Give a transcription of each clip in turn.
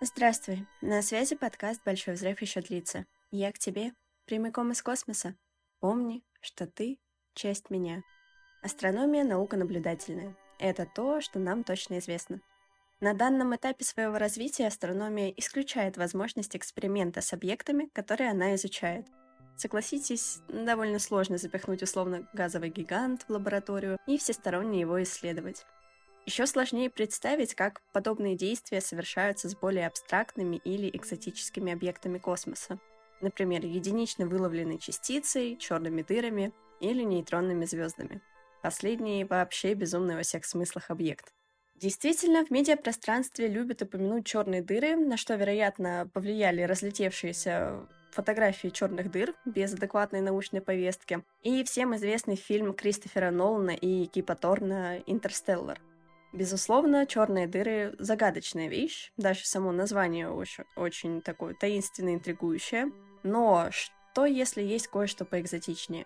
Здравствуй, на связи подкаст «Большой взрыв еще длится». Я к тебе, прямиком из космоса. Помни, что ты — часть меня. Астрономия — наука наблюдательная. Это то, что нам точно известно. На данном этапе своего развития астрономия исключает возможность эксперимента с объектами, которые она изучает. Согласитесь, довольно сложно запихнуть условно газовый гигант в лабораторию и всесторонне его исследовать. Еще сложнее представить, как подобные действия совершаются с более абстрактными или экзотическими объектами космоса. Например, единично выловленной частицей, черными дырами или нейтронными звездами. Последний вообще безумный во всех смыслах объект. Действительно, в медиапространстве любят упомянуть черные дыры, на что, вероятно, повлияли разлетевшиеся фотографии черных дыр без адекватной научной повестки, и всем известный фильм Кристофера Нолана и Кипа Торна «Интерстеллар». Безусловно, черные дыры — загадочная вещь, даже само название очень, очень такое таинственно интригующее. Но что, если есть кое-что поэкзотичнее?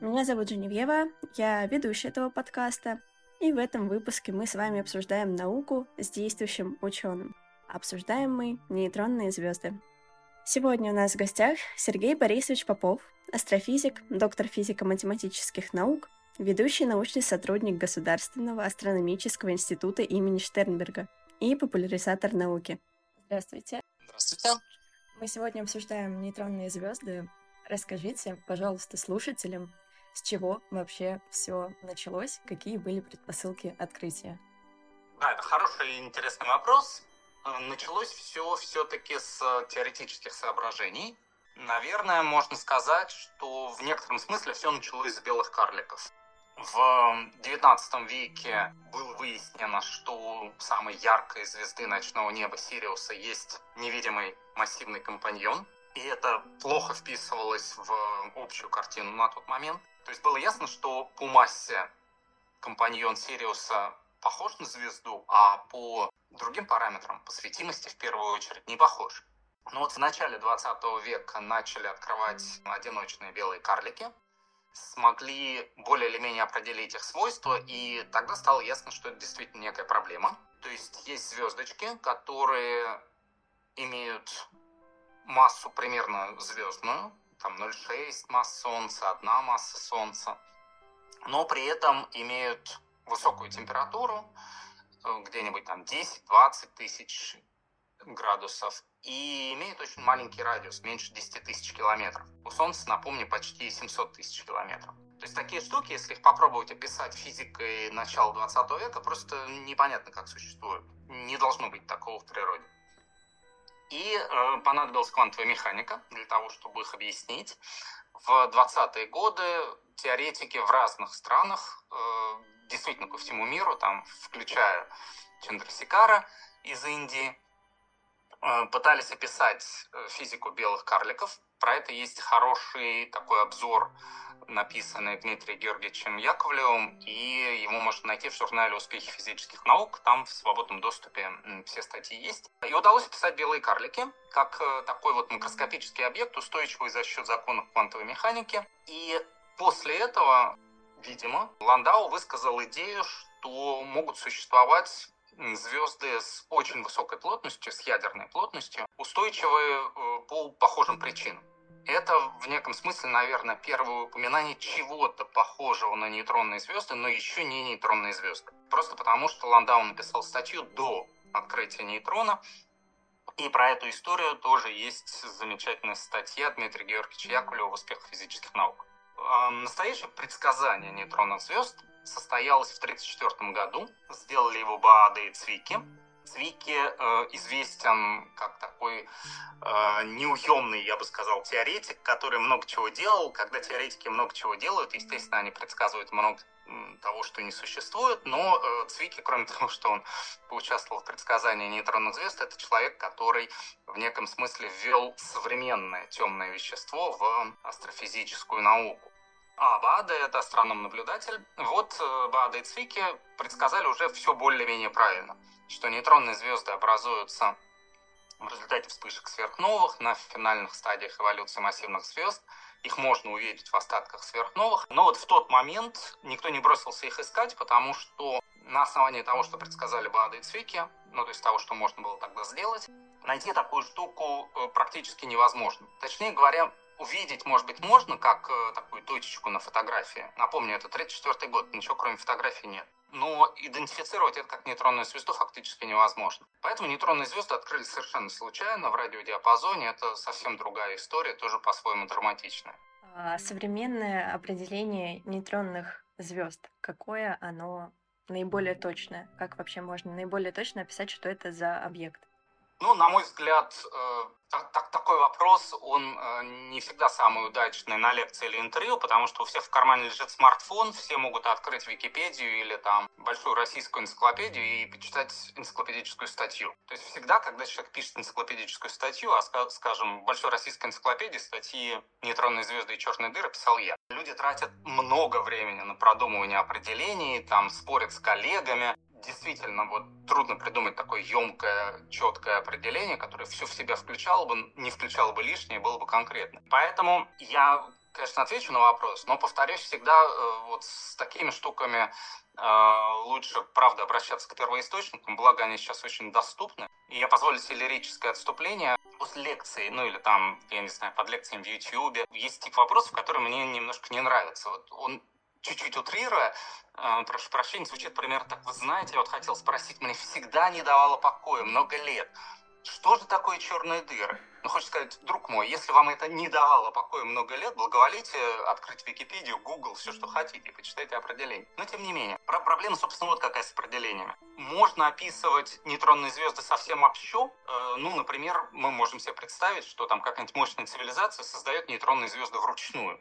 Меня зовут Женевьева, я ведущая этого подкаста, и в этом выпуске мы с вами обсуждаем науку с действующим ученым. Обсуждаем мы нейтронные звезды. Сегодня у нас в гостях Сергей Борисович Попов, астрофизик, доктор физико-математических наук, ведущий научный сотрудник Государственного астрономического института имени Штернберга и популяризатор науки. Здравствуйте. Здравствуйте. Мы сегодня обсуждаем нейтронные звезды. Расскажите, пожалуйста, слушателям, с чего вообще все началось, какие были предпосылки открытия? Да, это хороший и интересный вопрос. Э, началось все все-таки с теоретических соображений. Наверное, можно сказать, что в некотором смысле все началось с белых карликов. В XIX веке было выяснено, что у самой яркой звезды ночного неба Сириуса есть невидимый массивный компаньон, и это плохо вписывалось в общую картину на тот момент. То есть было ясно, что по массе компаньон Сириуса похож на звезду, а по другим параметрам, по светимости в первую очередь, не похож. Но вот в начале 20 века начали открывать одиночные белые карлики, смогли более или менее определить их свойства, и тогда стало ясно, что это действительно некая проблема. То есть есть звездочки, которые имеют массу примерно звездную, там 0,6 масс Солнца, одна масса Солнца, но при этом имеют высокую температуру, э, где-нибудь там 10-20 тысяч градусов, и имеет очень маленький радиус, меньше 10 тысяч километров. У Солнца, напомню, почти 700 тысяч километров. То есть такие штуки, если их попробовать описать физикой начала 20 века, просто непонятно, как существуют. Не должно быть такого в природе. И э, понадобилась квантовая механика для того, чтобы их объяснить. В 20-е годы теоретики в разных странах, э, действительно по всему миру, там, включая Чандрасикара из Индии, Э, пытались описать э, физику белых карликов. Про это есть хороший такой обзор, написанный Дмитрием Георгиевичем Яковлевым, и его можно найти в журнале «Успехи физических наук», там в свободном доступе все статьи есть. И удалось описать белые карлики как э, такой вот макроскопический объект, устойчивый за счет законов квантовой механики. И после этого, видимо, Ландау высказал идею, что могут существовать звезды с очень высокой плотностью, с ядерной плотностью, устойчивые э, по похожим причинам. Это в неком смысле, наверное, первое упоминание чего-то похожего на нейтронные звезды, но еще не нейтронные звезды. Просто потому, что Ландау написал статью до открытия нейтрона, и про эту историю тоже есть замечательная статья Дмитрия Георгиевича Яковлева в «Успехах физических наук». Настоящее предсказание нейтронных звезд состоялось в 1934 году. Сделали его Баада и Цвики. Цвики э, известен как такой э, неуемный, я бы сказал, теоретик, который много чего делал. Когда теоретики много чего делают, естественно, они предсказывают много того, что не существует, но э, Цвики, кроме того, что он поучаствовал в предсказании нейтронных звезд, это человек, который в неком смысле ввел современное темное вещество в астрофизическую науку. А Баада — это астроном-наблюдатель. Вот э, Баада и Цвики предсказали уже все более-менее правильно, что нейтронные звезды образуются в результате вспышек сверхновых на финальных стадиях эволюции массивных звезд, их можно увидеть в остатках сверхновых. Но вот в тот момент никто не бросился их искать, потому что на основании того, что предсказали Баада и Цвики, ну то есть того, что можно было тогда сделать, найти такую штуку э, практически невозможно. Точнее говоря, увидеть, может быть, можно, как э, такую точечку на фотографии. Напомню, это 34 год, ничего кроме фотографии нет. Но идентифицировать это как нейтронную звезду фактически невозможно. Поэтому нейтронные звезды открылись совершенно случайно в радиодиапазоне. Это совсем другая история, тоже по-своему драматичная. А современное определение нейтронных звезд, какое оно наиболее точное? Как вообще можно наиболее точно описать, что это за объект? Ну, на мой взгляд, э, так, так, такой вопрос, он э, не всегда самый удачный на лекции или интервью, потому что у всех в кармане лежит смартфон, все могут открыть Википедию или там большую российскую энциклопедию и почитать энциклопедическую статью. То есть всегда, когда человек пишет энциклопедическую статью, а, скажем, в большой российской энциклопедии статьи «Нейтронные звезды и черные дыры» писал я. Люди тратят много времени на продумывание определений, там спорят с коллегами, действительно вот трудно придумать такое емкое, четкое определение, которое все в себя включало бы, не включало бы лишнее, было бы конкретно. Поэтому я, конечно, отвечу на вопрос, но повторюсь, всегда э, вот с такими штуками э, лучше, правда, обращаться к первоисточникам, благо они сейчас очень доступны. И я позволю себе лирическое отступление. После лекции, ну или там, я не знаю, под лекциями в YouTube, есть тип вопросов, которые мне немножко не нравятся. Вот он чуть-чуть утрируя, э, прошу прощения, звучит примерно так. Вы знаете, я вот хотел спросить, мне всегда не давало покоя, много лет. Что же такое черные дыры? Ну, хочется сказать, друг мой, если вам это не давало покоя много лет, благоволите открыть Википедию, Google, все, что хотите, почитайте определение. Но, тем не менее, про проблема, собственно, вот какая с определениями. Можно описывать нейтронные звезды совсем общо. Э, ну, например, мы можем себе представить, что там какая-нибудь мощная цивилизация создает нейтронные звезды вручную.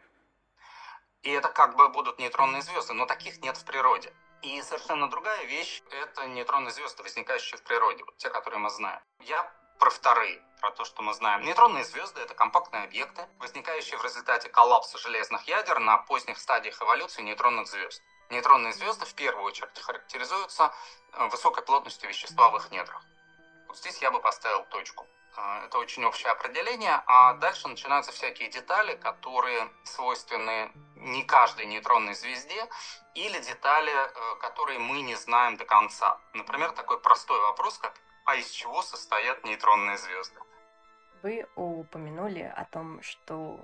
И это как бы будут нейтронные звезды, но таких нет в природе. И совершенно другая вещь – это нейтронные звезды, возникающие в природе, вот те, которые мы знаем. Я про вторые, про то, что мы знаем. Нейтронные звезды – это компактные объекты, возникающие в результате коллапса железных ядер на поздних стадиях эволюции нейтронных звезд. Нейтронные звезды в первую очередь характеризуются э, высокой плотностью вещества в их недрах. Вот здесь я бы поставил точку. А, это очень общее определение, а дальше начинаются всякие детали, которые свойственны не каждой нейтронной звезде, или детали, э, которые мы не знаем до конца. Например, такой простой вопрос, как «А из чего состоят нейтронные звезды?» Вы упомянули о том, что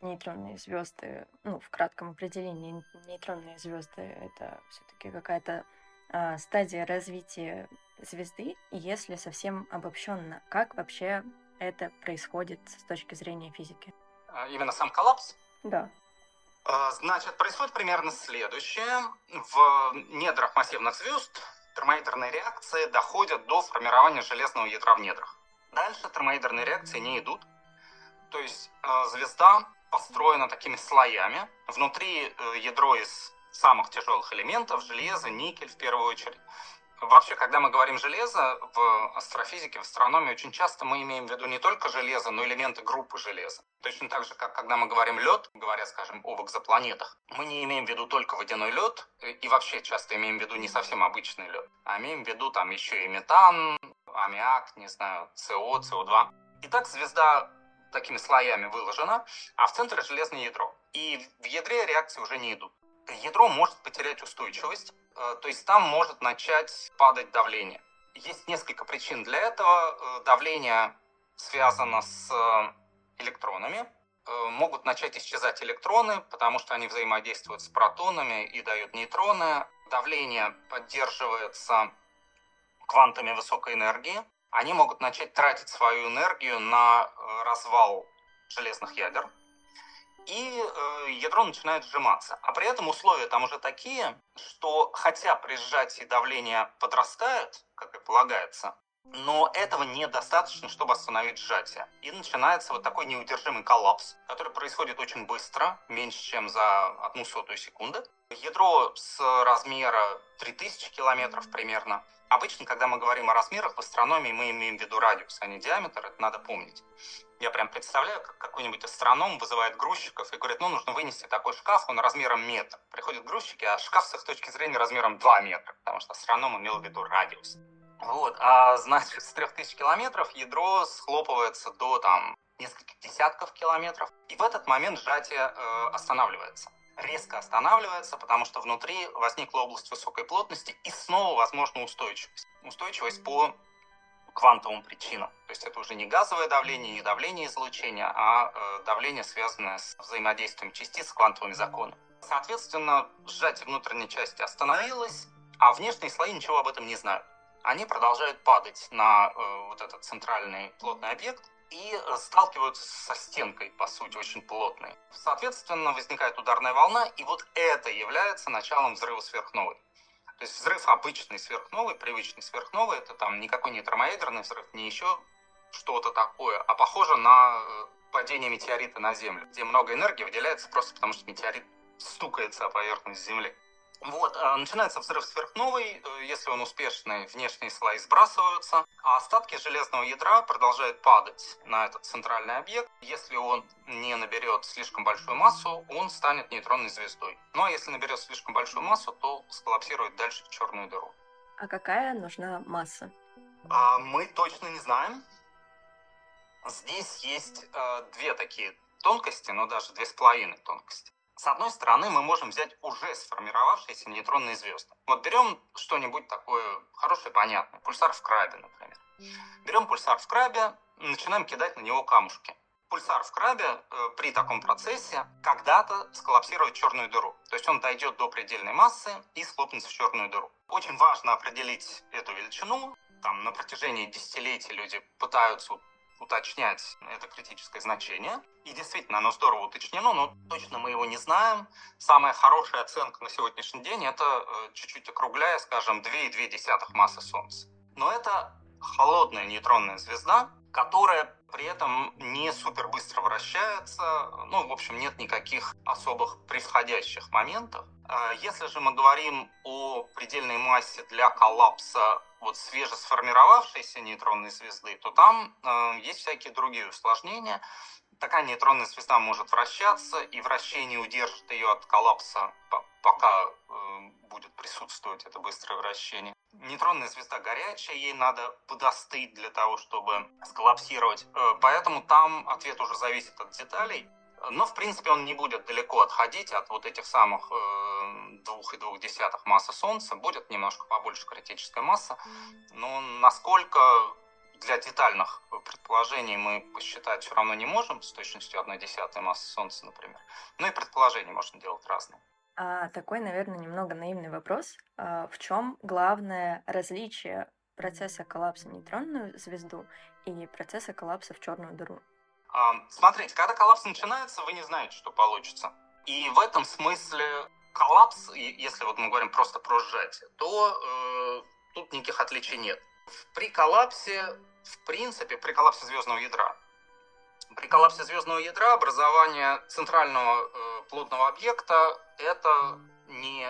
нейтронные звезды, ну, в кратком определении, нейтронные звезды это все-таки какая-то э, стадия развития звезды, если совсем обобщенно, как вообще это происходит с точки зрения физики? А, именно сам коллапс? Да. А, значит, происходит примерно следующее. В недрах массивных звезд термоядерные реакции доходят до формирования железного ядра в недрах. Дальше термоядерные реакции не идут. То есть а, звезда построена такими слоями. Внутри э, ядро из самых тяжелых элементов, железо, никель в первую очередь. Вообще, когда мы говорим железо в астрофизике, в астрономии, очень часто мы имеем в виду не только железо, но и элементы группы железа. Точно так же, как когда мы говорим лед, говоря, скажем, об экзопланетах, мы не имеем в виду только водяной лед, и вообще часто имеем в виду не совсем обычный лед, а имеем в виду там еще и метан, аммиак, не знаю, СО, СО2. Итак, звезда такими слоями выложена, а в центре железное ядро. И в ядре реакции уже не идут. Ядро может потерять устойчивость, Э, то есть там может начать падать давление. Есть несколько причин для этого. Э, давление связано с э, электронами. Могут начать исчезать электроны, потому что они взаимодействуют с протонами и дают нейтроны. Давление поддерживается квантами высокой энергии. Они могут начать тратить свою энергию на развал железных ядер, и э, ядро начинает сжиматься. А при этом условия там уже такие, что хотя при сжатии давление подрастает, как и полагается, но этого недостаточно, чтобы остановить сжатие. И начинается вот такой неудержимый коллапс, который происходит очень быстро, меньше, чем за одну сотую секунды. Ядро с размера 3000 километров примерно. Обычно, когда мы говорим о размерах в астрономии, мы имеем в виду радиус, а не диаметр, это надо помнить. Я прям представляю, как какой-нибудь астроном вызывает грузчиков и говорит, ну, нужно вынести такой шкаф, он размером метр. Приходят грузчики, а шкаф с их точки зрения размером 2 метра, потому что астроном имел в виду радиус. Вот, а значит, с 3000 километров ядро схлопывается до там нескольких десятков километров, и в этот момент сжатие э, останавливается. Резко останавливается, потому что внутри возникла область высокой плотности, и снова возможна устойчивость. Устойчивость по квантовым причинам. То есть это уже не газовое давление, не давление излучения, а э, давление, связанное с взаимодействием частиц с квантовыми законами. Соответственно, сжатие внутренней части остановилось, а внешние слои ничего об этом не знают. Они продолжают падать на э, вот этот центральный плотный объект, и сталкиваются со стенкой, по сути, очень плотной. Соответственно, возникает ударная волна, и вот это является началом взрыва сверхновой. То есть взрыв обычный сверхновой, привычный сверхновой, это там никакой не термоядерный взрыв, не еще что-то такое, а похоже на э, падение метеорита на Землю, где много энергии выделяется просто потому, что метеорит стукается о поверхность Земли. Вот, э, начинается взрыв сверхновой, э, если он успешный, внешние слои сбрасываются, а остатки железного ядра продолжают падать на этот центральный объект. Если он не наберет слишком большую массу, он станет нейтронной звездой. Ну а если наберет слишком большую массу, то сколлапсирует дальше в черную дыру. А какая нужна масса? А, мы точно не знаем. Здесь есть э, две такие тонкости, но даже две с половиной тонкости. С одной стороны, мы можем взять уже сформировавшиеся нейтронные звезды. Вот берем что-нибудь такое хорошее, понятное. Пульсар в крабе, например. Берем пульсар в крабе, начинаем кидать на него камушки. Пульсар в крабе э, при таком процессе когда-то сколлапсирует черную дыру. То есть он дойдет до предельной массы и схлопнется в черную дыру. Очень важно определить эту величину. Там на протяжении десятилетий люди пытаются уточнять это критическое значение. И действительно, оно здорово уточнено, но точно мы его не знаем. Самая хорошая оценка на сегодняшний день это э, чуть-чуть округляя, скажем, 2,2 массы Солнца. Но это холодная нейтронная звезда, которая при этом не супер быстро вращается, ну, в общем, нет никаких особых превходящих моментов. А если же мы говорим о предельной массе для коллапса вот свежесформировавшейся нейтронной звезды, то там э, есть всякие другие усложнения. Такая нейтронная звезда может вращаться, и вращение удержит ее от коллапса, пока э, будет присутствовать это быстрое вращение. Нейтронная звезда горячая, ей надо подостыть для того, чтобы сколлапсировать. Э, поэтому там ответ уже зависит от деталей. Но, в принципе, он не будет далеко отходить от вот этих самых э, двух и двух десятых массы Солнца. Будет немножко побольше критическая масса. Но насколько для детальных предположений мы посчитать все равно не можем с точностью 1 десятой массы Солнца, например. Ну и предположения можно делать разные. А, такой, наверное, немного наивный вопрос. А, в чем главное различие процесса коллапса нейтронную звезду и процесса коллапса в черную дыру? Смотрите, когда коллапс начинается, вы не знаете, что получится. И в этом смысле коллапс, если вот мы говорим просто про сжатие, то э, тут никаких отличий нет. При коллапсе, в принципе, при коллапсе звездного ядра, при коллапсе звездного ядра образование центрального э, плотного объекта это не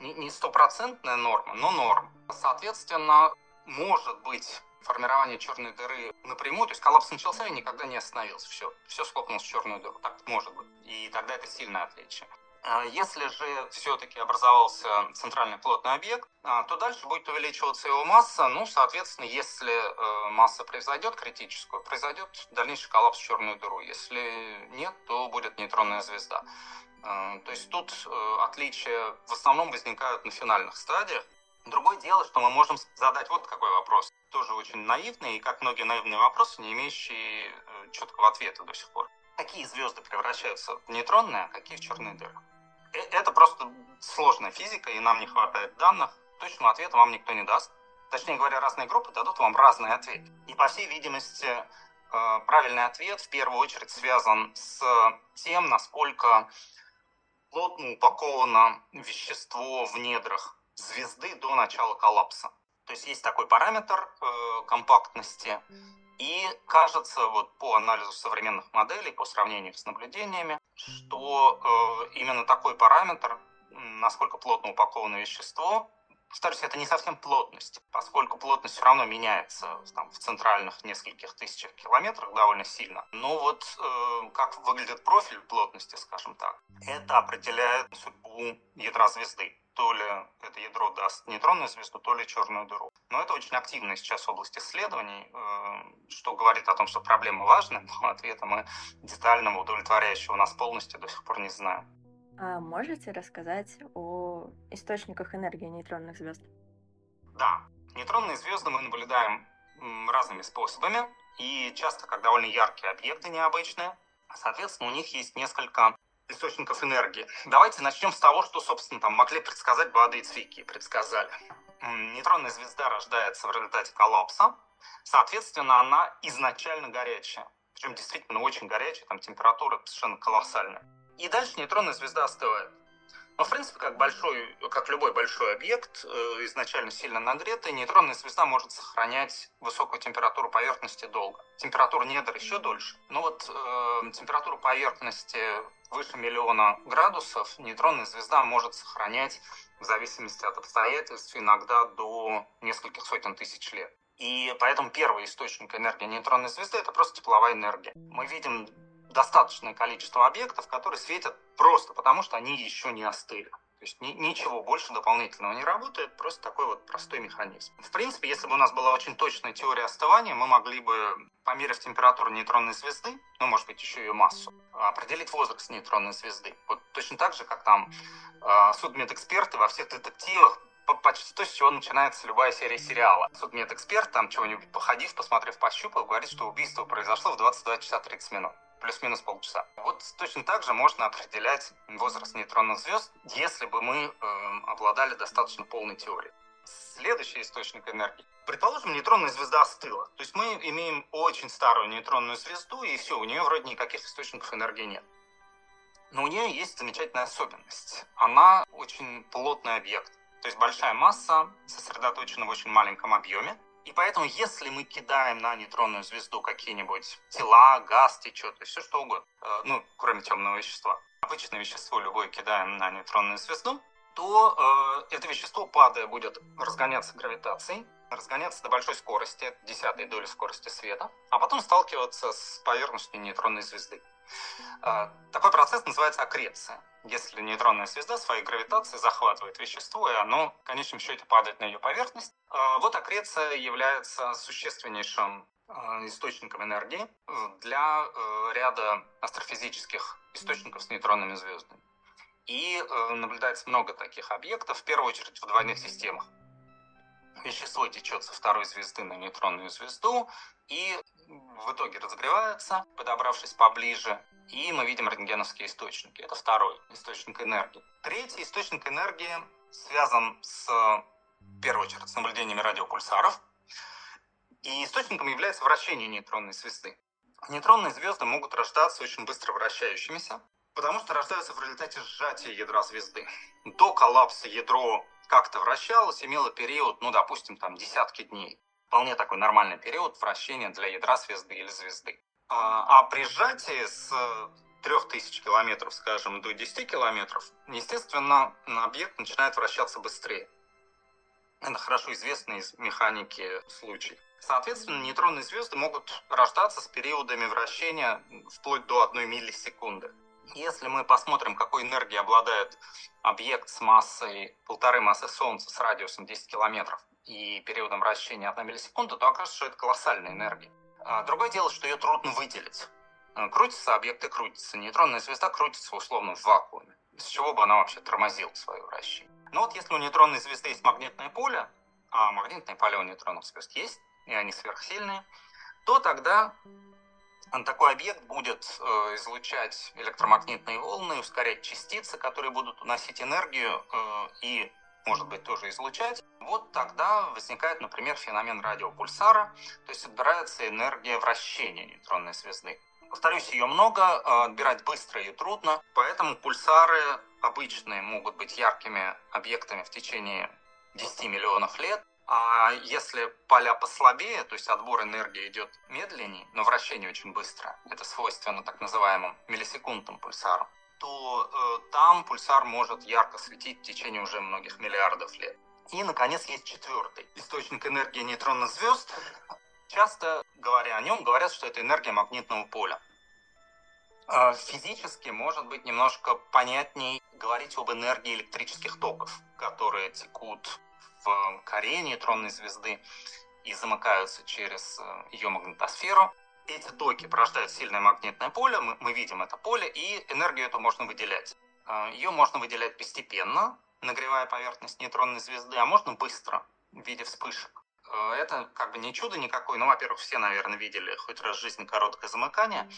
не стопроцентная норма, но норма. Соответственно, может быть формирование черной дыры напрямую, то есть коллапс начался и никогда не остановился. Все, все схлопнулось в черную дыру. Так может быть. И тогда это сильное отличие. А если же все-таки образовался центральный плотный объект, а, то дальше будет увеличиваться его масса. Ну, соответственно, если э, масса превзойдет критическую, произойдет дальнейший коллапс в черную дыру. Если нет, то будет нейтронная звезда. А, то есть тут э, отличия в основном возникают на финальных стадиях. Другое дело, что мы можем задать вот какой вопрос. Тоже очень наивный, и как многие наивные вопросы, не имеющие э, четкого ответа до сих пор. Какие звезды превращаются в нейтронные, а какие в черные дыры? Э, это просто сложная физика, и нам не хватает данных. Точного ответа вам никто не даст. Точнее говоря, разные группы дадут вам разные ответы. И, по всей видимости, э, правильный ответ в первую очередь связан с тем, насколько плотно упаковано вещество в недрах звезды до начала коллапса. То есть есть такой параметр э, компактности, и кажется, вот по анализу современных моделей, по сравнению с наблюдениями, что э, именно такой параметр, насколько плотно упаковано вещество, повторюсь, это не совсем плотность, поскольку плотность все равно меняется там, в центральных нескольких тысячах километрах довольно сильно. Но вот э, как выглядит профиль плотности, скажем так, это определяет судьбу ядра звезды. То ли это ядро даст нейтронную звезду, то ли черную дыру. Но это очень активная сейчас область исследований, э, что говорит о том, что проблема важная, но ответа мы детального, удовлетворяющего нас полностью до сих пор не знаем. А можете рассказать о источниках энергии нейтронных звезд? Да. Нейтронные звезды мы наблюдаем разными способами, и часто как довольно яркие объекты необычные. Соответственно, у них есть несколько источников энергии. Давайте начнем с того, что, собственно, там могли предсказать Бады и Цвики, предсказали. Нейтронная звезда рождается в результате коллапса, соответственно, она изначально горячая. Причем действительно очень горячая, там температура совершенно колоссальная. И дальше нейтронная звезда остывает. Но, в принципе, как, большой, как любой большой объект, э, изначально сильно нагретый, нейтронная звезда может сохранять высокую температуру поверхности долго. Температура недр еще дольше. Но вот э, температуру поверхности выше миллиона градусов нейтронная звезда может сохранять в зависимости от обстоятельств иногда до нескольких сотен тысяч лет. И поэтому первый источник энергии нейтронной звезды – это просто тепловая энергия. Мы видим достаточное количество объектов, которые светят просто потому, что они еще не остыли. То есть ни, ничего больше дополнительного не работает, просто такой вот простой механизм. В принципе, если бы у нас была очень точная теория остывания, мы могли бы, померив температуру нейтронной звезды, ну, может быть, еще ее массу, определить возраст нейтронной звезды. Вот точно так же, как там э, судмедэксперты во всех детективах почти то, с чего начинается любая серия сериала. Судмедэксперт, там чего-нибудь походив, посмотрев, пощупал, говорит, что убийство произошло в 22 часа 30 минут плюс-минус полчаса. Вот точно так же можно определять возраст нейтронных звезд, если бы мы э, обладали достаточно полной теорией. Следующий источник энергии. Предположим, нейтронная звезда остыла. То есть мы имеем очень старую нейтронную звезду, и все, у нее вроде никаких источников энергии нет. Но у нее есть замечательная особенность. Она очень плотный объект. То есть большая масса сосредоточена в очень маленьком объеме. И поэтому, если мы кидаем на нейтронную звезду какие-нибудь тела, газ течет, то все что угодно, э, ну, кроме темного вещества, обычное вещество любое кидаем на нейтронную звезду, то э, это вещество, падая, будет разгоняться гравитацией, разгоняться до большой скорости, десятой доли скорости света, а потом сталкиваться с поверхностью нейтронной звезды. Э, такой процесс называется аккреция. Если нейтронная звезда своей гравитацией захватывает вещество, и оно в конечном счете падает на ее поверхность, э, вот аккреция является существеннейшим э, источником энергии для ряда астрофизических источников с нейтронными звездами. И наблюдается много таких объектов, в первую очередь в двойных системах. Вещество течет со второй звезды на нейтронную звезду, и в итоге разогревается, подобравшись поближе, и мы видим рентгеновские источники. Это второй источник энергии. Третий источник энергии связан с, в первую очередь, с наблюдениями радиопульсаров. И источником является вращение нейтронной звезды. Нейтронные звезды могут рождаться очень быстро вращающимися, потому что рождаются в результате сжатия ядра звезды. До коллапса ядро как-то вращалось, имело период, ну, допустим, там десятки дней вполне такой нормальный период вращения для ядра звезды или звезды. А, а при сжатии с 3000 километров, скажем, до 10 километров, естественно, объект начинает вращаться быстрее. Это хорошо известный из механики случай. Соответственно, нейтронные звезды могут рождаться с периодами вращения вплоть до 1 миллисекунды. Если мы посмотрим, какой энергией обладает объект с массой полторы массы Солнца с радиусом 10 километров, и периодом вращения 1 миллисекунда, то окажется, что это колоссальная энергия. А другое дело, что ее трудно выделить. Э, крутится объект и крутится. Нейтронная звезда крутится условно в вакууме. С чего бы она вообще тормозила свое вращение? Но вот если у нейтронной звезды есть магнитное поле, а магнитное поле у нейтронных звезд есть, и они сверхсильные, то тогда такой объект будет э, излучать электромагнитные волны, ускорять частицы, которые будут уносить энергию э, и может быть тоже излучать, вот тогда возникает, например, феномен радиопульсара, то есть отбирается энергия вращения нейтронной звезды. Повторюсь, ее много, а отбирать быстро и трудно, поэтому пульсары обычные могут быть яркими объектами в течение 10 миллионов лет, а если поля послабее, то есть отбор энергии идет медленнее, но вращение очень быстро, это свойственно так называемым миллисекундным пульсарам, то э, там пульсар может ярко светить в течение уже многих миллиардов лет. И, наконец, есть четвертый источник энергии нейтронных звезд. Часто, говоря о нем, говорят, что это энергия магнитного поля. Э, физически может быть немножко понятней говорить об энергии электрических токов, которые текут в коре нейтронной звезды и замыкаются через э, ее магнитосферу. Эти токи порождают сильное магнитное поле, мы, мы видим это поле, и энергию эту можно выделять. Э, ее можно выделять постепенно, нагревая поверхность нейтронной звезды, а можно быстро, в виде вспышек. Э, это как бы не чудо никакое. Ну, во-первых, все, наверное, видели хоть раз в жизни короткое замыкание.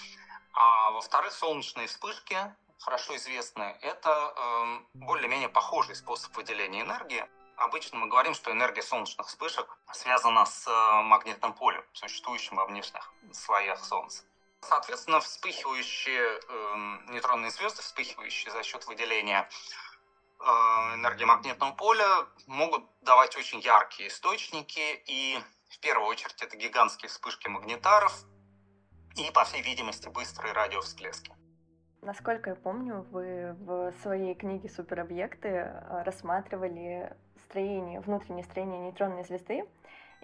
А во-вторых, солнечные вспышки, хорошо известны, это э, более-менее похожий способ выделения энергии. Обычно мы говорим, что энергия солнечных вспышек связана с э, магнитным полем, существующим во внешних слоях Солнца. Соответственно, вспыхивающие э, нейтронные звезды, вспыхивающие за счет выделения Э, энергии магнитного поля могут давать очень яркие источники, и в первую очередь это гигантские вспышки магнитаров и, по всей видимости, быстрые радиовсплески. Насколько я помню, вы в своей книге «Суперобъекты» рассматривали строение, внутреннее строение нейтронной звезды,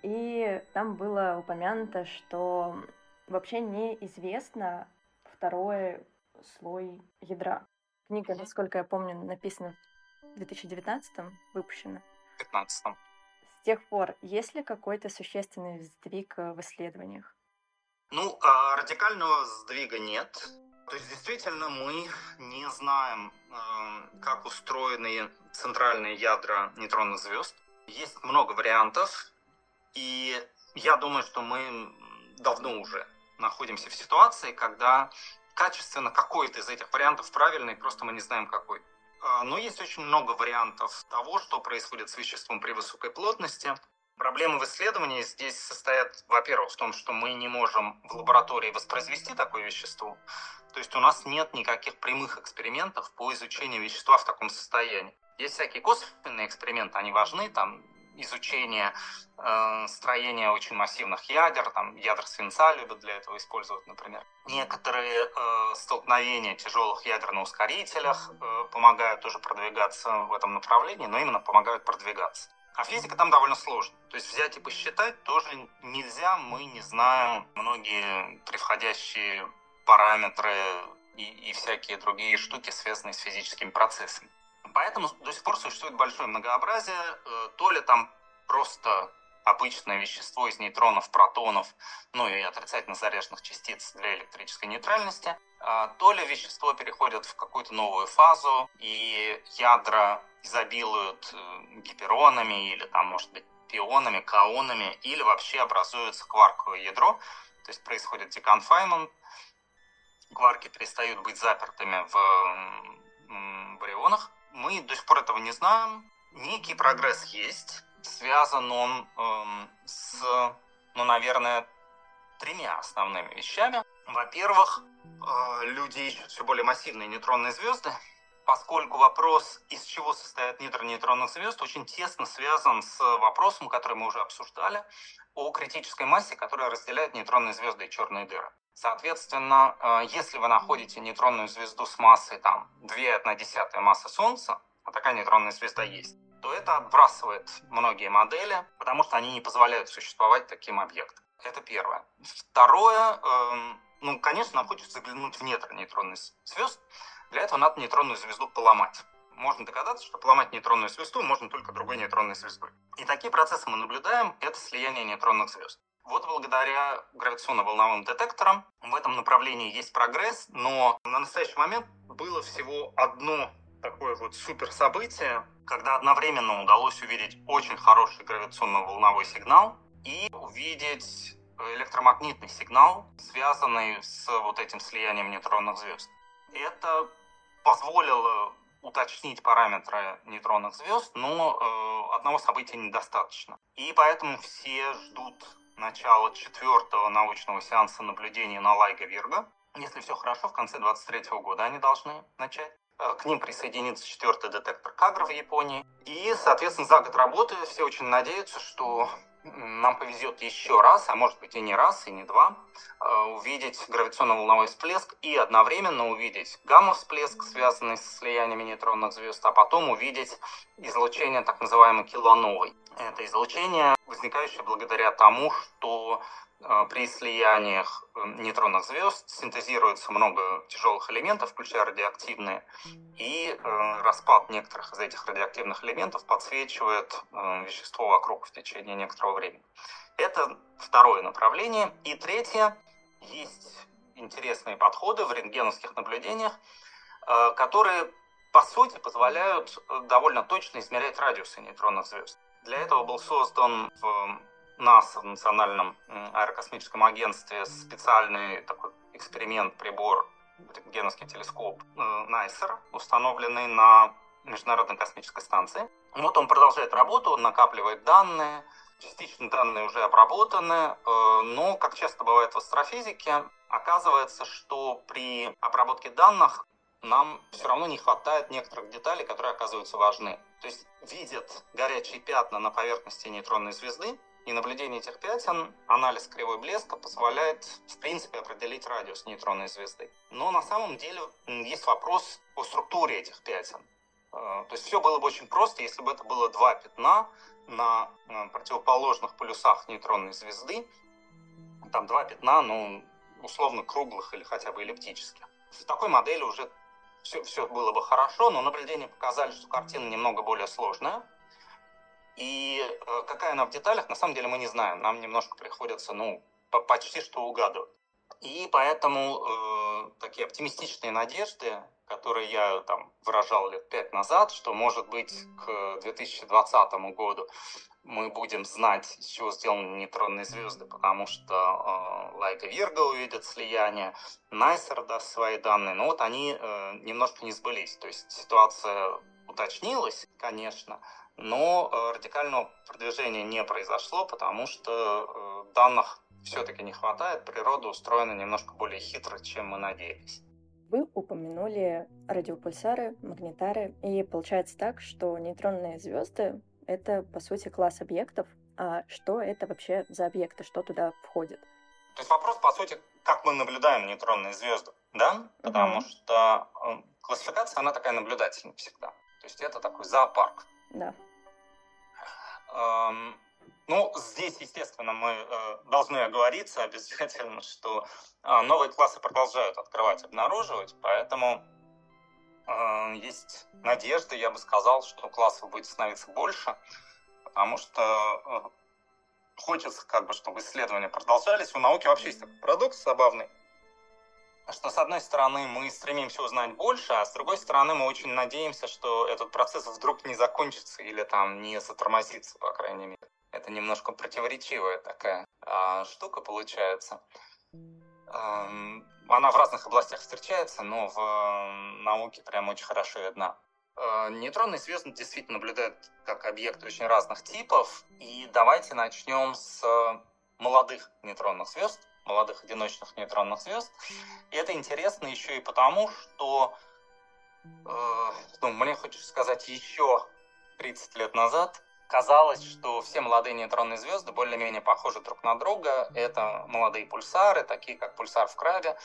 и там было упомянуто, что вообще неизвестно второй слой ядра. Книга, насколько я помню, написана в 2019 выпущена. В 2015. С тех пор есть ли какой-то существенный сдвиг э, в исследованиях? Ну, а, радикального сдвига нет. То есть действительно мы не знаем, эм, как устроены центральные ядра нейтронных звезд. Есть много вариантов, и я думаю, что мы давно уже находимся в ситуации, когда качественно какой-то из этих вариантов правильный, просто мы не знаем какой. А, но есть очень много вариантов того, что происходит с веществом при высокой плотности. Проблемы в исследовании здесь состоят, во-первых, в том, что мы не можем в лаборатории воспроизвести такое вещество. То есть у нас нет никаких прямых экспериментов по изучению вещества в таком состоянии. Есть всякие косвенные эксперименты, они важны, там изучение э, строения очень массивных ядер, там ядер свинца любят для этого использовать, например. Некоторые э, столкновения тяжелых ядер на ускорителях э, помогают тоже продвигаться в этом направлении, но именно помогают продвигаться. А физика там довольно сложная. То есть взять и посчитать тоже нельзя, мы не знаем многие превходящие параметры и, и всякие другие штуки, связанные с физическими процессами. Поэтому до сих пор существует большое многообразие. Э, то ли там просто обычное вещество из нейтронов, протонов, ну и отрицательно заряженных частиц для электрической нейтральности, а то ли вещество переходит в какую-то новую фазу, и ядра изобилуют э, гиперонами или там, может быть, пионами, каонами, или вообще образуется кварковое ядро, то есть происходит деконфаймент, кварки перестают быть запертыми в барионах, мы до сих пор этого не знаем. Некий прогресс есть. Связан он эм, с, ну, наверное, тремя основными вещами. Во-первых, э, люди ищут все более массивные нейтронные звезды, поскольку вопрос, из чего состоят ядра нейтронных звезд, очень тесно связан с вопросом, который мы уже обсуждали, о критической массе, которая разделяет нейтронные звезды и черные дыры. Соответственно, э, если вы находите нейтронную звезду с массой там 2,1 массы Солнца, а такая нейтронная звезда есть, то это отбрасывает многие модели, потому что они не позволяют существовать таким объектам. Это первое. Второе, эм, ну, конечно, нам хочется заглянуть в недра нейтронных звезд. Для этого надо нейтронную звезду поломать. Можно догадаться, что поломать нейтронную звезду можно только другой нейтронной звездой. И такие процессы мы наблюдаем, это слияние нейтронных звезд. Вот благодаря гравитационно-волновым детекторам в этом направлении есть прогресс, но на настоящий момент было всего одно такое вот супер событие, когда одновременно удалось увидеть очень хороший гравитационно-волновой сигнал и увидеть электромагнитный сигнал, связанный с вот этим слиянием нейтронных звезд. Это позволило уточнить параметры нейтронных звезд, но э, одного события недостаточно. И поэтому все ждут начало четвертого научного сеанса наблюдений на Лайга Вирга. Если все хорошо, в конце 2023 года они должны начать. Э, к ним присоединится четвертый детектор Кагра в Японии. И, соответственно, за год работы все очень надеются, что нам повезет еще раз, а может быть и не раз, и не два, э, увидеть гравитационно-волновой всплеск и одновременно увидеть гамма-всплеск, связанный с слияниями нейтронных звезд, а потом увидеть излучение так называемой килоновой. Это излучение возникающая благодаря тому, что э, при слияниях э, нейтронных звезд синтезируется много тяжелых элементов, включая радиоактивные, и э, распад некоторых из этих радиоактивных элементов подсвечивает вещество вокруг в течение некоторого времени. Это второе направление. И третье, есть интересные подходы в рентгеновских наблюдениях, которые по сути, позволяют довольно точно измерять радиусы нейтронных звезд. Для этого был создан в НАСА, в Национальном аэрокосмическом агентстве, специальный такой эксперимент, прибор, рентгеновский телескоп Найсер, э, установленный на Международной космической станции. Вот он продолжает работу, он накапливает данные, частично данные уже обработаны, э, но, как часто бывает в астрофизике, оказывается, что при обработке данных нам все равно не хватает некоторых деталей, которые оказываются важны. То есть видят горячие пятна на поверхности нейтронной звезды, и наблюдение этих пятен, анализ кривой блеска позволяет, в принципе, определить радиус нейтронной звезды. Но на самом деле есть вопрос о структуре этих пятен. Э, то есть все было бы очень просто, если бы это было два пятна на э, противоположных полюсах нейтронной звезды. Там два пятна, ну, условно круглых или хотя бы эллиптических. В такой модели уже все, все было бы хорошо, но наблюдения показали, что картина немного более сложная. И э, какая она в деталях, на самом деле мы не знаем. Нам немножко приходится, ну, почти что угадывать. И поэтому э, такие оптимистичные надежды, которые я там выражал лет пять назад, что может быть к 2020 году мы будем знать, из чего сделаны нейтронные звезды, потому что э, Лайка Вирга увидит слияние, Найсер даст свои данные, но вот они э, немножко не сбылись. То есть ситуация уточнилась, конечно, но э, радикального продвижения не произошло, потому что э, данных все-таки не хватает, природа устроена немножко более хитро, чем мы надеялись. Вы упомянули радиопульсары, магнитары, и получается так, что нейтронные звезды это, по сути, класс объектов. А что это вообще за объекты, что туда входит? То есть вопрос, по сути, как мы наблюдаем нейтронные звезды, да? Потому uh-huh. что э, классификация, она такая наблюдательная всегда. То есть это такой зоопарк. Да. Эм, ну, здесь, естественно, мы э, должны оговориться обязательно, что э, новые классы продолжают открывать, обнаруживать, поэтому Э, есть надежда, я бы сказал, что классов будет становиться больше, потому что э, хочется, как бы, чтобы исследования продолжались. У науки вообще есть такой парадокс забавный, что с одной стороны мы стремимся узнать больше, а с другой стороны мы очень надеемся, что этот процесс вдруг не закончится или там не затормозится, по крайней мере. Это немножко противоречивая такая а, штука получается. Она в разных областях встречается, но в науке прям очень хорошо видна. Э, нейтронные звезды действительно наблюдают как объекты очень разных типов. И давайте начнем с молодых нейтронных звезд, молодых одиночных нейтронных звезд. И это интересно еще и потому, что э, ну, мне хочется сказать еще 30 лет назад казалось, что все молодые нейтронные звезды более-менее похожи друг на друга. Это молодые пульсары, такие как пульсар в Крабе.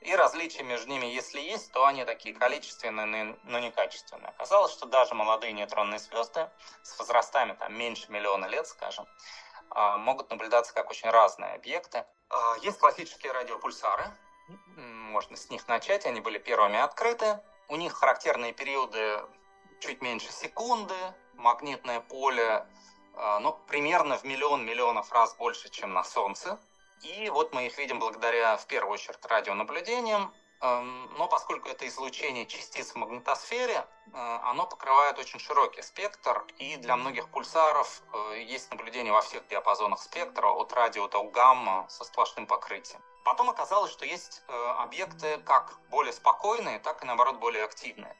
И различия между ними, если есть, то они такие количественные, но не качественные. Оказалось, что даже молодые нейтронные звезды с возрастами там, меньше миллиона лет, скажем, а, могут наблюдаться как очень разные объекты. А, есть классические радиопульсары, можно с них начать, они были первыми открыты. У них характерные периоды чуть меньше секунды, магнитное поле а, ну, примерно в миллион миллионов раз больше, чем на Солнце. И вот мы их видим благодаря, в первую очередь, радионаблюдениям. Эм, но поскольку это излучение частиц в магнитосфере, э, оно покрывает очень широкий спектр, и для многих пульсаров э, есть наблюдение во всех диапазонах спектра, от радио до гамма со сплошным покрытием. Потом оказалось, что есть э, объекты как более спокойные, так и наоборот более активные.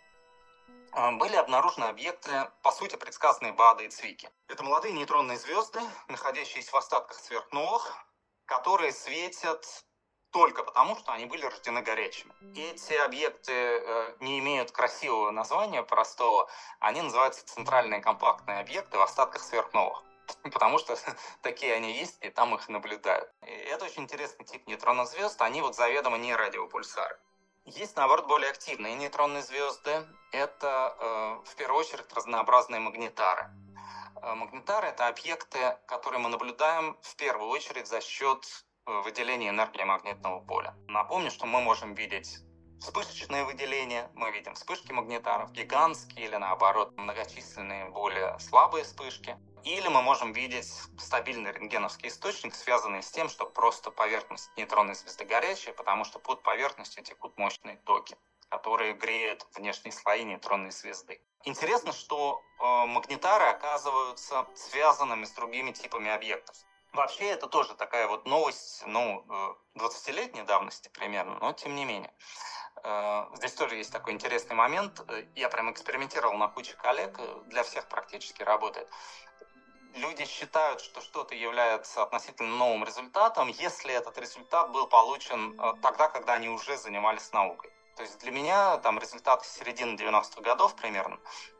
А, были обнаружены объекты, по сути, предсказанные Баада и Цвики. Это молодые нейтронные звезды, находящиеся в остатках сверхновых, которые светят только потому, что они были рождены горячими. Эти объекты э, не имеют красивого названия простого, они называются центральные компактные объекты в остатках сверхновых. Потому что такие они есть, и там их наблюдают. И это очень интересный тип нейтронных звезд, они вот заведомо не радиопульсары. Есть, наоборот, более активные нейтронные звезды. Это, э, в первую очередь, разнообразные магнитары. Э, магнитары – это объекты, которые мы наблюдаем в первую очередь за счет э, выделения энергии магнитного поля. Напомню, что мы можем видеть вспышечные выделения, мы видим вспышки магнитаров, гигантские или наоборот многочисленные более слабые вспышки. Или мы можем видеть стабильный рентгеновский источник, связанный с тем, что просто поверхность нейтронной звезды горячая, потому что под поверхностью текут мощные токи, которые греют внешние слои нейтронной звезды. Интересно, что э, магнитары оказываются связанными с другими типами объектов. Вообще это тоже такая вот новость, ну, 20-летней э, давности примерно, но тем не менее. Э, здесь тоже есть такой интересный момент. Я прям экспериментировал на куче коллег, для всех практически работает. Люди считают, что что-то является относительно новым результатом, если этот результат был получен тогда, когда они уже занимались наукой. То есть для меня там результаты середины 90-х годов примерно,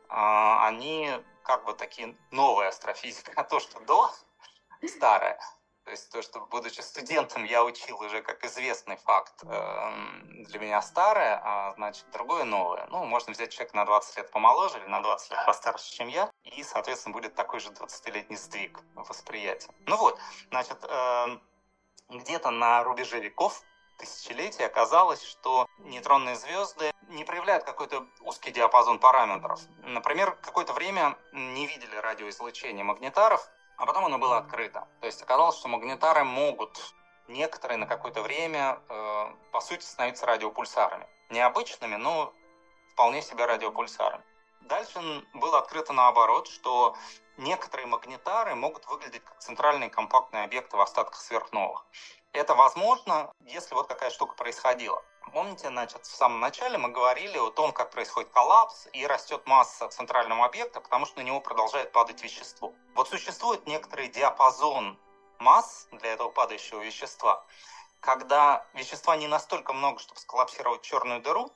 а, они как бы такие новая астрофизика, а то, что до, старая. То есть то, что, будучи студентом, я учил уже как известный факт, эм, для меня старое, а значит другое новое. Ну, можно взять человека на 20 лет помоложе или на 20 лет постарше, чем я, и, соответственно, будет такой же 20-летний сдвиг восприятия. Ну вот, значит, эм, где-то на рубеже веков тысячелетий оказалось, что нейтронные звезды не проявляют какой-то узкий диапазон параметров. Например, какое-то время не видели радиоизлучение магнитаров, а потом оно было открыто. То есть оказалось, что магнитары могут некоторые на какое-то время, э, по сути, становиться радиопульсарами. Необычными, но вполне себе радиопульсарами. Дальше было открыто наоборот, что некоторые магнитары могут выглядеть как центральные компактные объекты в остатках сверхновых. Это возможно, если вот какая штука происходила. Помните, значит, в самом начале мы говорили о том, как происходит коллапс и растет масса центрального объекта, потому что на него продолжает падать вещество. Вот существует некоторый диапазон масс для этого падающего вещества, когда вещества не настолько много, чтобы сколлапсировать черную дыру,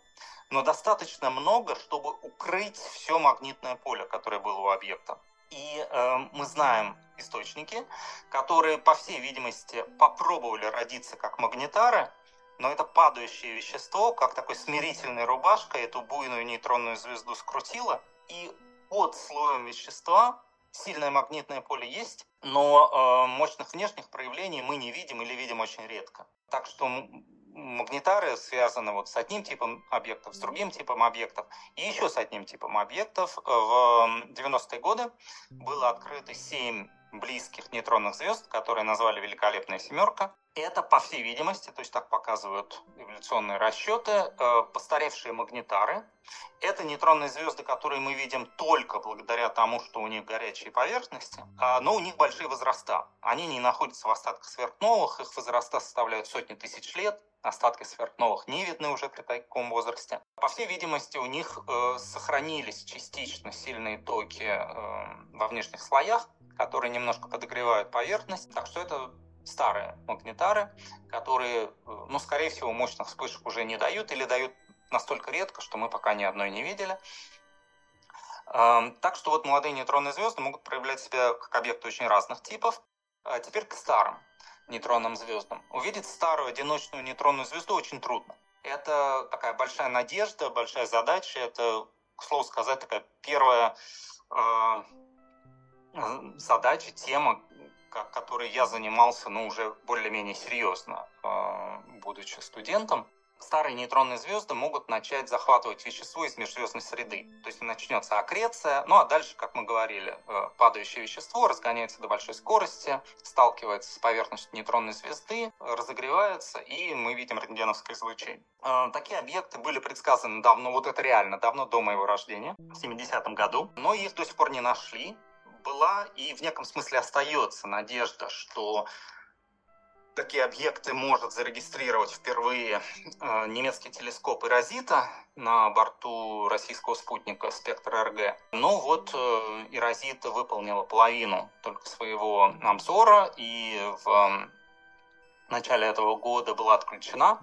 но достаточно много, чтобы укрыть все магнитное поле, которое было у объекта. И э, мы знаем источники, которые, по всей видимости, попробовали родиться как магнитары, но это падающее вещество, как такой смирительной рубашкой, эту буйную нейтронную звезду скрутило, и под слоем вещества сильное магнитное поле есть, но э, мощных внешних проявлений мы не видим или видим очень редко. Так что магнитары связаны вот с одним типом объектов, с другим типом объектов и еще с одним типом объектов. В 90-е годы было открыто 7 близких нейтронных звезд, которые назвали «Великолепная семерка». Это, по всей видимости, то есть так показывают эволюционные расчеты, э, постаревшие магнитары. Это нейтронные звезды, которые мы видим только благодаря тому, что у них горячие поверхности, а, но у них большие возраста. Они не находятся в остатках сверхновых, их возраста составляют сотни тысяч лет, остатки сверхновых не видны уже при таком возрасте. По всей видимости, у них э, сохранились частично сильные токи э, во внешних слоях, которые немножко подогревают поверхность. Так что это старые магнитары, которые, э, ну, скорее всего, мощных вспышек уже не дают или дают настолько редко, что мы пока ни одной не видели. Эм, так что вот молодые нейтронные звезды могут проявлять себя как объекты очень разных типов. А теперь к старым нейтронным звездам. Увидеть старую одиночную нейтронную звезду очень трудно. Это такая большая надежда, большая задача. Это, к слову сказать, такая первая э, задача, тема, которой я занимался, ну, уже более-менее серьезно, э, будучи студентом старые нейтронные звезды могут начать захватывать вещество из межзвездной среды. То есть начнется аккреция, ну а дальше, как мы говорили, э, падающее вещество разгоняется до большой скорости, сталкивается с поверхностью нейтронной звезды, разогревается, и мы видим рентгеновское излучение. Э, такие объекты были предсказаны давно, вот это реально, давно до моего рождения, в 70-м году, но их до сих пор не нашли. Была и в неком смысле остается надежда, что такие объекты может зарегистрировать впервые э, немецкий телескоп Ирозита на борту российского спутника «Спектр РГ». Ну вот э, Ирозита выполнила половину только своего обзора, и в начале этого года была отключена.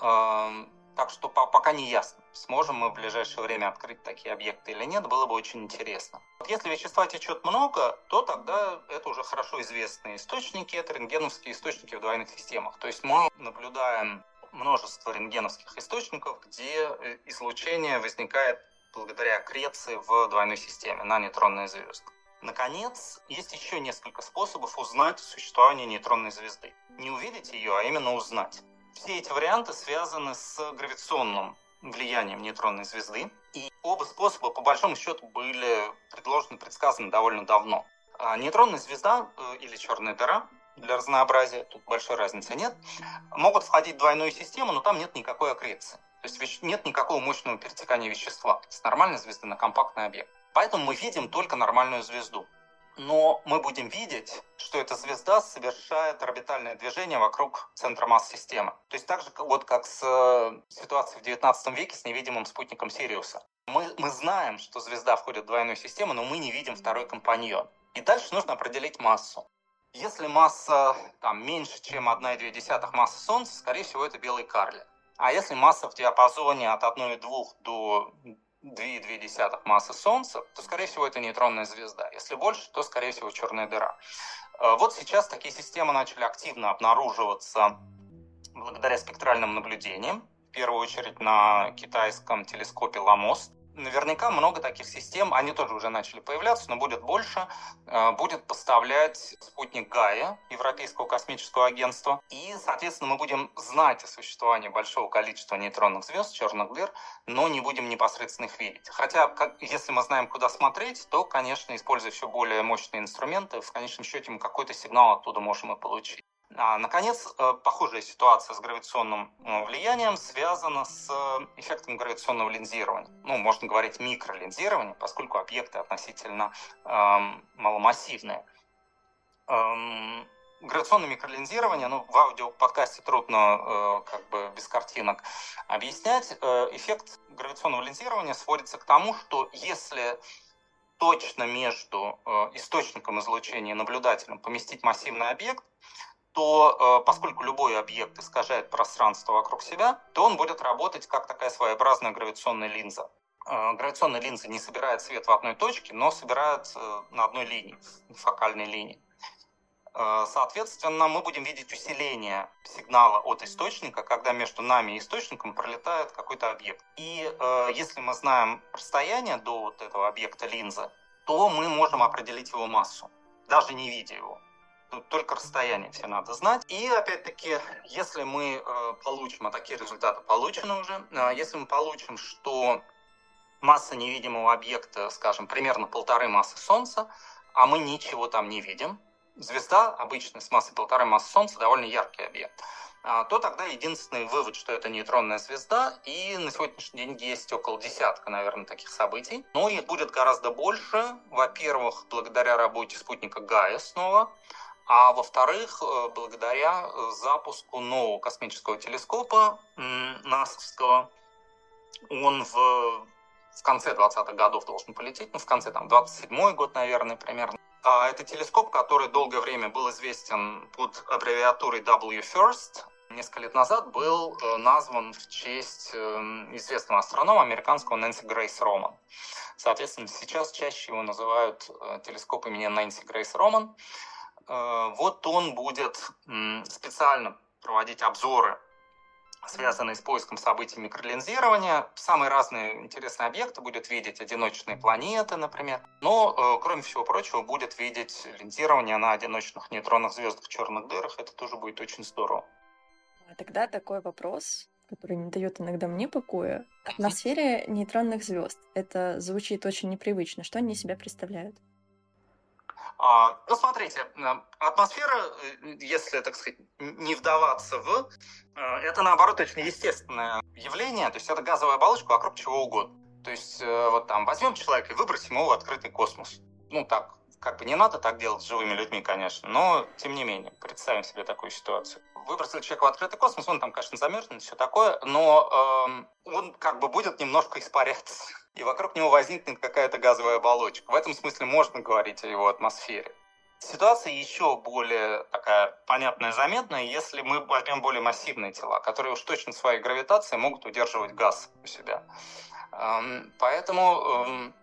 Эм, так что пока не ясно, сможем мы в ближайшее время открыть такие объекты или нет, было бы очень интересно. Вот если вещества течет много, то тогда это уже хорошо известные источники, это рентгеновские источники в двойных системах. То есть мы наблюдаем множество рентгеновских источников, где э, излучение возникает благодаря аккреции в двойной системе на нейтронные звезды. Наконец, есть еще несколько способов узнать существование нейтронной звезды. Не увидеть ее, а именно узнать. Все эти варианты связаны с гравитационным влиянием нейтронной звезды. И оба способа, по большому счету, были предложены, предсказаны довольно давно. А нейтронная звезда э, или черная дыра для разнообразия, тут большой разницы нет, могут входить в двойную систему, но там нет никакой аккреции. То есть нет никакого мощного перетекания вещества с нормальной звезды на компактный объект. Поэтому мы видим только нормальную звезду. Но мы будем видеть, что эта звезда совершает орбитальное движение вокруг центра масс системы. То есть так же, вот как с э, ситуацией в 19 веке с невидимым спутником Сириуса. Мы, мы знаем, что звезда входит в двойную систему, но мы не видим второй компаньон. И дальше нужно определить массу. Если масса там, меньше, чем 1,2 массы Солнца, скорее всего, это белый карлик. А если масса в диапазоне от 1,2 до 2,2 массы Солнца, то, скорее всего, это нейтронная звезда. Если больше, то, скорее всего, черная дыра. Э, вот сейчас такие системы начали активно обнаруживаться благодаря спектральным наблюдениям. В первую очередь на китайском телескопе Ламост. Наверняка много таких систем, они тоже уже начали появляться, но будет больше, э, будет поставлять спутник Гая, Европейского космического агентства. И, соответственно, мы будем знать о существовании большого количества нейтронных звезд, черных дыр, но не будем непосредственно их видеть. Хотя, как, если мы знаем, куда смотреть, то, конечно, используя все более мощные инструменты, в конечном счете мы какой-то сигнал оттуда можем и получить. А, наконец, э, похожая ситуация с гравитационным э, влиянием связана с э, эффектом гравитационного линзирования. Ну, можно говорить микролинзирование, поскольку объекты относительно эм, маломассивные. Эм, гравитационное микролинзирование, ну, в аудиоподкасте трудно э, как бы без картинок объяснять. Эффект гравитационного линзирования сводится к тому, что если точно между э, источником излучения и наблюдателем поместить массивный объект, то э, поскольку любой объект искажает пространство вокруг себя, то он будет работать как такая своеобразная гравитационная линза. Э, гравитационная линза не собирает свет в одной точке, но собирает э, на одной линии, фокальной линии. Соответственно, мы будем видеть усиление сигнала от источника, когда между нами и источником пролетает какой-то объект. И если мы знаем расстояние до вот этого объекта линзы, то мы можем определить его массу, даже не видя его только расстояние все надо знать. И опять-таки, если мы э, получим, а такие результаты получены уже, э, если мы получим, что масса невидимого объекта, скажем, примерно полторы массы Солнца, а мы ничего там не видим, звезда обычно с массой полторы массы Солнца довольно яркий объект, а, то тогда единственный вывод, что это нейтронная звезда, и на сегодняшний день есть около десятка, наверное, таких событий. Но их будет гораздо больше. Во-первых, благодаря работе спутника Гая снова, а во-вторых, э, благодаря э, запуску нового космического телескопа НАСАвского, он в, в конце 20-х годов должен полететь, ну, в конце, там, 27-й год, наверное, примерно. А это телескоп, который долгое время был известен под аббревиатурой W-FIRST, несколько лет назад был э, назван в честь известного астронома американского Нэнси Грейс Роман. Соответственно, сейчас чаще его называют телескоп имени Нэнси Грейс Роман. Э, вот он будет специально проводить обзоры, связанные с поиском событий микролинзирования. Самые разные интересные объекты будет видеть одиночные планеты, например. Но, э, кроме всего прочего, будет видеть линзирование на одиночных нейтронных звездах, черных дырах. Это тоже будет очень здорово. А тогда такой вопрос, который не дает иногда мне покоя. Атмосфера нейтронных звезд. Это звучит очень непривычно. Что они из себя представляют? А, ну, смотрите, э, атмосфера, э, если, так сказать, не вдаваться в, э, это, наоборот, очень естественное явление, то есть это газовая оболочка вокруг чего угодно. То есть вот там возьмем человека и выбросим его в открытый космос. Ну, так, как бы не надо так делать с живыми людьми, конечно, но тем не менее, представим себе такую ситуацию. Выбросили человека в открытый космос, он там, конечно, замерзнет, все такое, но э, он как бы будет немножко испаряться, и вокруг него возникнет какая-то газовая оболочка. В этом смысле можно говорить о его атмосфере. Ситуация еще более такая понятная, заметная, если мы возьмем более массивные тела, которые уж точно своей гравитацией могут удерживать газ у себя. Эм, поэтому эм,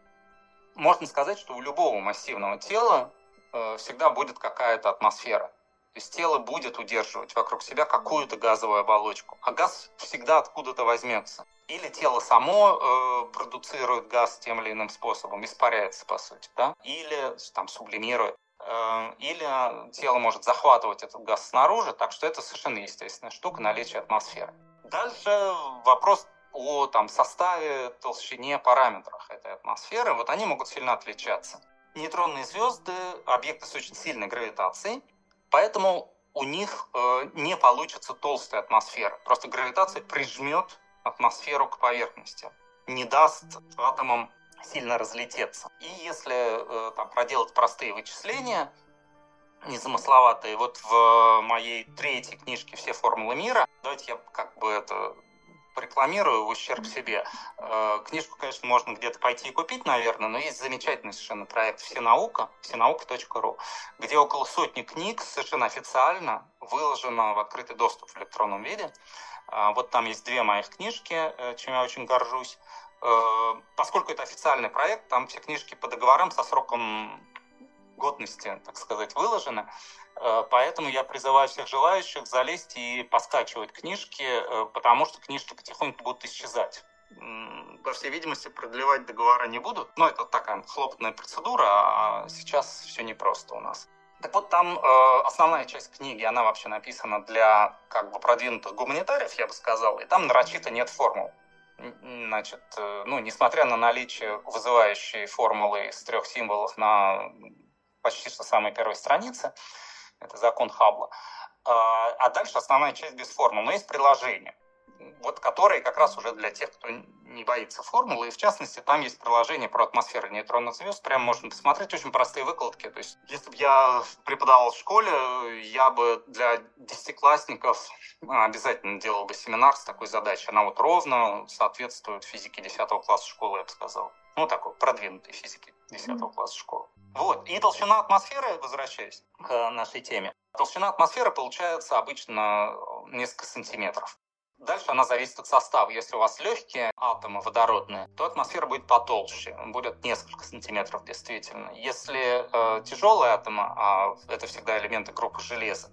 можно сказать, что у любого массивного тела э, всегда будет какая-то атмосфера. То есть тело будет удерживать вокруг себя какую-то газовую оболочку, а газ всегда откуда-то возьмется. или тело само э, продуцирует газ тем или иным способом, испаряется, по сути, да, или там сублимирует, э, или тело может захватывать этот газ снаружи, так что это совершенно естественная штука, наличие атмосферы. Дальше вопрос о там, составе, толщине, параметрах этой атмосферы, вот они могут сильно отличаться. Нейтронные звезды – объекты с очень сильной гравитацией, поэтому у них э, не получится толстая атмосфера. Просто гравитация прижмет атмосферу к поверхности, не даст атомам сильно разлететься. И если э, там, проделать простые вычисления, незамысловатые, вот в моей третьей книжке «Все формулы мира», давайте я как бы это рекламирую в ущерб себе. Э, книжку, конечно, можно где-то пойти и купить, наверное, но есть замечательный совершенно проект «Всенаука», всенаука.ру, где около сотни книг совершенно официально выложено в открытый доступ в электронном виде. Э, вот там есть две моих книжки, э, чем я очень горжусь. Поскольку это официальный проект, там все книжки по договорам со сроком годности, так сказать, выложены. Э, поэтому я призываю всех желающих залезть и поскачивать книжки, э, потому что книжки потихоньку будут исчезать. По всей видимости, продлевать договора не будут. Но это такая хлопотная процедура, а сейчас все непросто у нас. Так вот, там э, основная часть книги, она вообще написана для как бы продвинутых гуманитариев, я бы сказал, и там нарочито нет формул. Значит, э, ну, несмотря на наличие вызывающей формулы из трех символов на почти что самой первой странице, это закон Хаббла. А, а дальше основная часть без формул. Но есть приложение, вот которые как раз уже для тех, кто не боится формулы. И в частности, там есть приложение про атмосферу нейтронных звезд. Прям можно посмотреть, очень простые выкладки. То есть, если бы я преподавал в школе, я бы для десятиклассников обязательно делал бы семинар с такой задачей. Она вот ровно соответствует физике 10 класса школы, я бы сказал. Ну, такой продвинутой физики 10 mm-hmm. класса школы. Вот. И толщина атмосферы, возвращаясь к нашей теме, толщина атмосферы получается обычно несколько сантиметров. Дальше она зависит от состава. Если у вас легкие атомы водородные, то атмосфера будет потолще, будет несколько сантиметров действительно. Если э, тяжелые атомы, а это всегда элементы группы железа,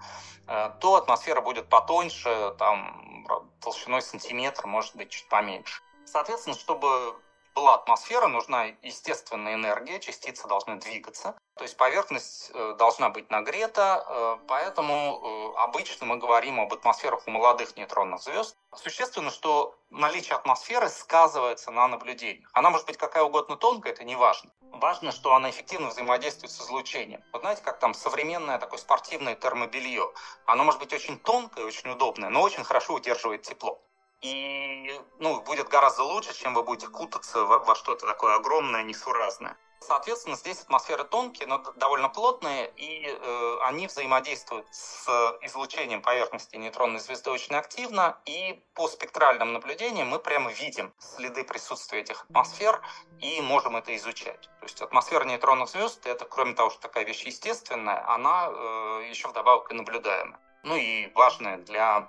э, то атмосфера будет потоньше, там толщиной сантиметр, может быть чуть поменьше. Соответственно, чтобы была атмосфера, нужна естественная энергия, частицы должны двигаться. То есть поверхность э, должна быть нагрета, э, поэтому э, обычно мы говорим об атмосферах у молодых нейтронных звезд. Существенно, что наличие атмосферы сказывается на наблюдениях. Она может быть какая угодно тонкая, это не важно. Важно, что она эффективно взаимодействует с излучением. Вот знаете, как там современное такое спортивное термобелье. Оно может быть очень тонкое, очень удобное, но очень хорошо удерживает тепло и ну, будет гораздо лучше, чем вы будете кутаться во, во что-то такое огромное, несуразное. Соответственно, здесь атмосферы тонкие, но довольно плотные, и э, они взаимодействуют с излучением поверхности нейтронной звезды очень активно, и по спектральным наблюдениям мы прямо видим следы присутствия этих атмосфер и можем это изучать. То есть атмосфера нейтронных звезд, это кроме того, что такая вещь естественная, она э, еще вдобавок и наблюдаемая. Ну и важная для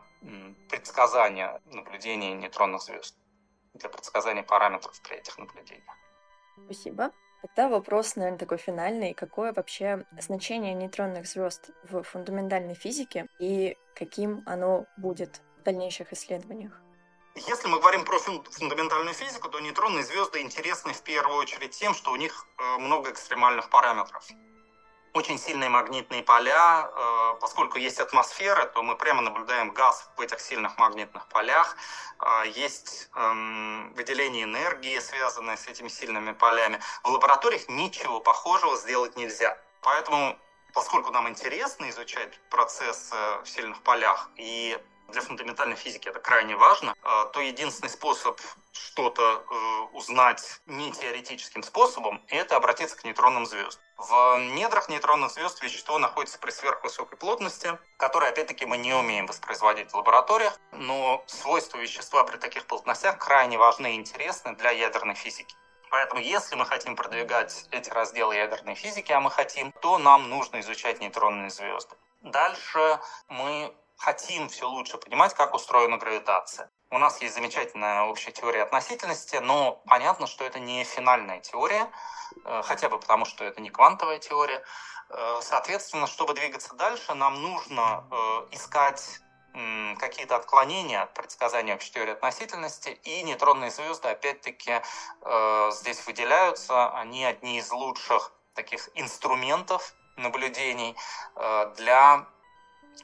предсказания наблюдения нейтронных звезд, для предсказания параметров при этих наблюдениях. Спасибо. Тогда вопрос, наверное, такой финальный. Какое вообще значение нейтронных звезд в фундаментальной физике и каким оно будет в дальнейших исследованиях? Если мы говорим про фундаментальную физику, то нейтронные звезды интересны в первую очередь тем, что у них э, много экстремальных параметров очень сильные магнитные поля. Э, поскольку есть атмосфера, то мы прямо наблюдаем газ в этих сильных магнитных полях. Э, есть эм, выделение энергии, связанное с этими сильными полями. В лабораториях ничего похожего сделать нельзя. Поэтому, поскольку нам интересно изучать процесс в сильных полях и для фундаментальной физики это крайне важно, а, то единственный способ что-то э, узнать не теоретическим способом – это обратиться к нейтронным звездам. В недрах нейтронных звезд вещество находится при сверхвысокой плотности, которое, опять-таки, мы не умеем воспроизводить в лабораториях, но свойства вещества при таких плотностях крайне важны и интересны для ядерной физики. Поэтому, если мы хотим продвигать эти разделы ядерной физики, а мы хотим, то нам нужно изучать нейтронные звезды. Дальше мы хотим все лучше понимать, как устроена гравитация. У нас есть замечательная общая теория относительности, но понятно, что это не финальная теория, э, хотя бы потому, что это не квантовая теория. Э, соответственно, чтобы двигаться дальше, нам нужно э, искать какие-то отклонения от предсказания общей теории относительности, и нейтронные звезды, опять-таки, здесь выделяются. Они одни из лучших таких инструментов наблюдений для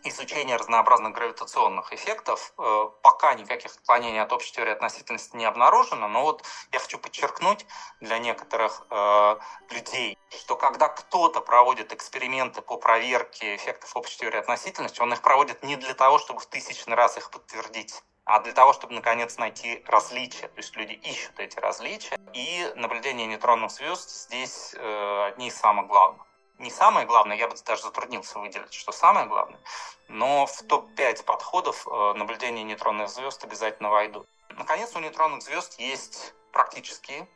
изучения разнообразных гравитационных эффектов. Э, пока никаких отклонений от общей теории относительности не обнаружено, но вот я хочу подчеркнуть для некоторых э, людей, что когда кто-то проводит эксперименты по проверке эффектов общей теории относительности, он их проводит не для того, чтобы в тысячный раз их подтвердить, а для того, чтобы наконец найти различия. То есть люди ищут эти различия, и наблюдение нейтронных звезд здесь э, одни из самых главных не самое главное, я бы даже затруднился выделить, что самое главное, но в топ-5 подходов э, наблюдения нейтронных звезд обязательно войдут. Наконец, у нейтронных звезд есть практические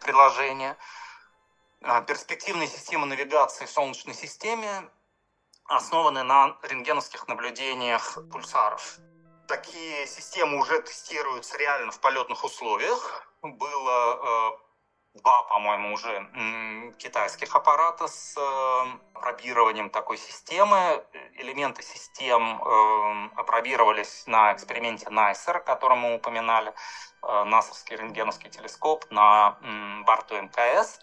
приложения. Э, перспективные системы навигации в Солнечной системе основаны на рентгеновских наблюдениях пульсаров. Такие системы уже тестируются реально в полетных условиях. Было э, два, по-моему, уже китайских аппарата с э, апробированием такой системы. Элементы систем э, апробировались на эксперименте NICER, который мы упоминали, э, НАСовский рентгеновский телескоп на борту МКС.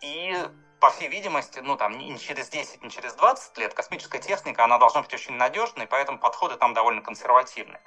И по всей видимости, ну там не через 10, не через 20 лет космическая техника, она должна быть очень надежной, поэтому подходы там довольно консервативные.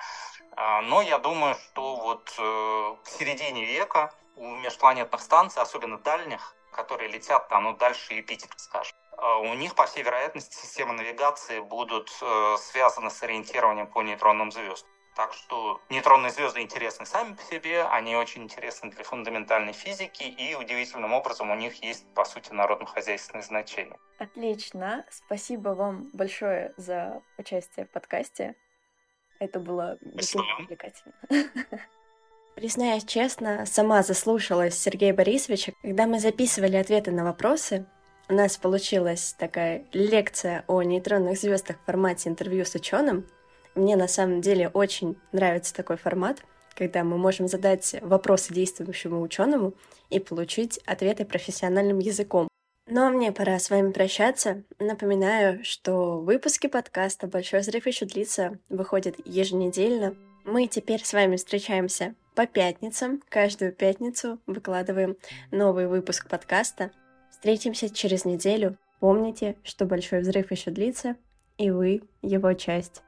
Но я думаю, что вот к середине века у межпланетных станций, особенно дальних, которые летят там, ну, дальше Юпитера, скажем, а у них, по всей вероятности, системы навигации будут э, связаны с ориентированием по нейтронным звездам. Так что нейтронные звезды интересны сами по себе, они очень интересны для фундаментальной физики, и удивительным образом у них есть, по сути, народно-хозяйственное значение. Отлично. Спасибо вам большое за участие в подкасте. Это было увлекательно. Признаюсь честно, сама заслушалась Сергея Борисовича. Когда мы записывали ответы на вопросы, у нас получилась такая лекция о нейтронных звездах в формате интервью с ученым. Мне на самом деле очень нравится такой формат, когда мы можем задать вопросы действующему ученому и получить ответы профессиональным языком. Но мне пора с вами прощаться. Напоминаю, что выпуски подкаста «Большой взрыв еще длится» выходят еженедельно. Мы теперь с вами встречаемся по пятницам. Каждую пятницу выкладываем новый выпуск подкаста. Встретимся через неделю. Помните, что большой взрыв еще длится, и вы его часть.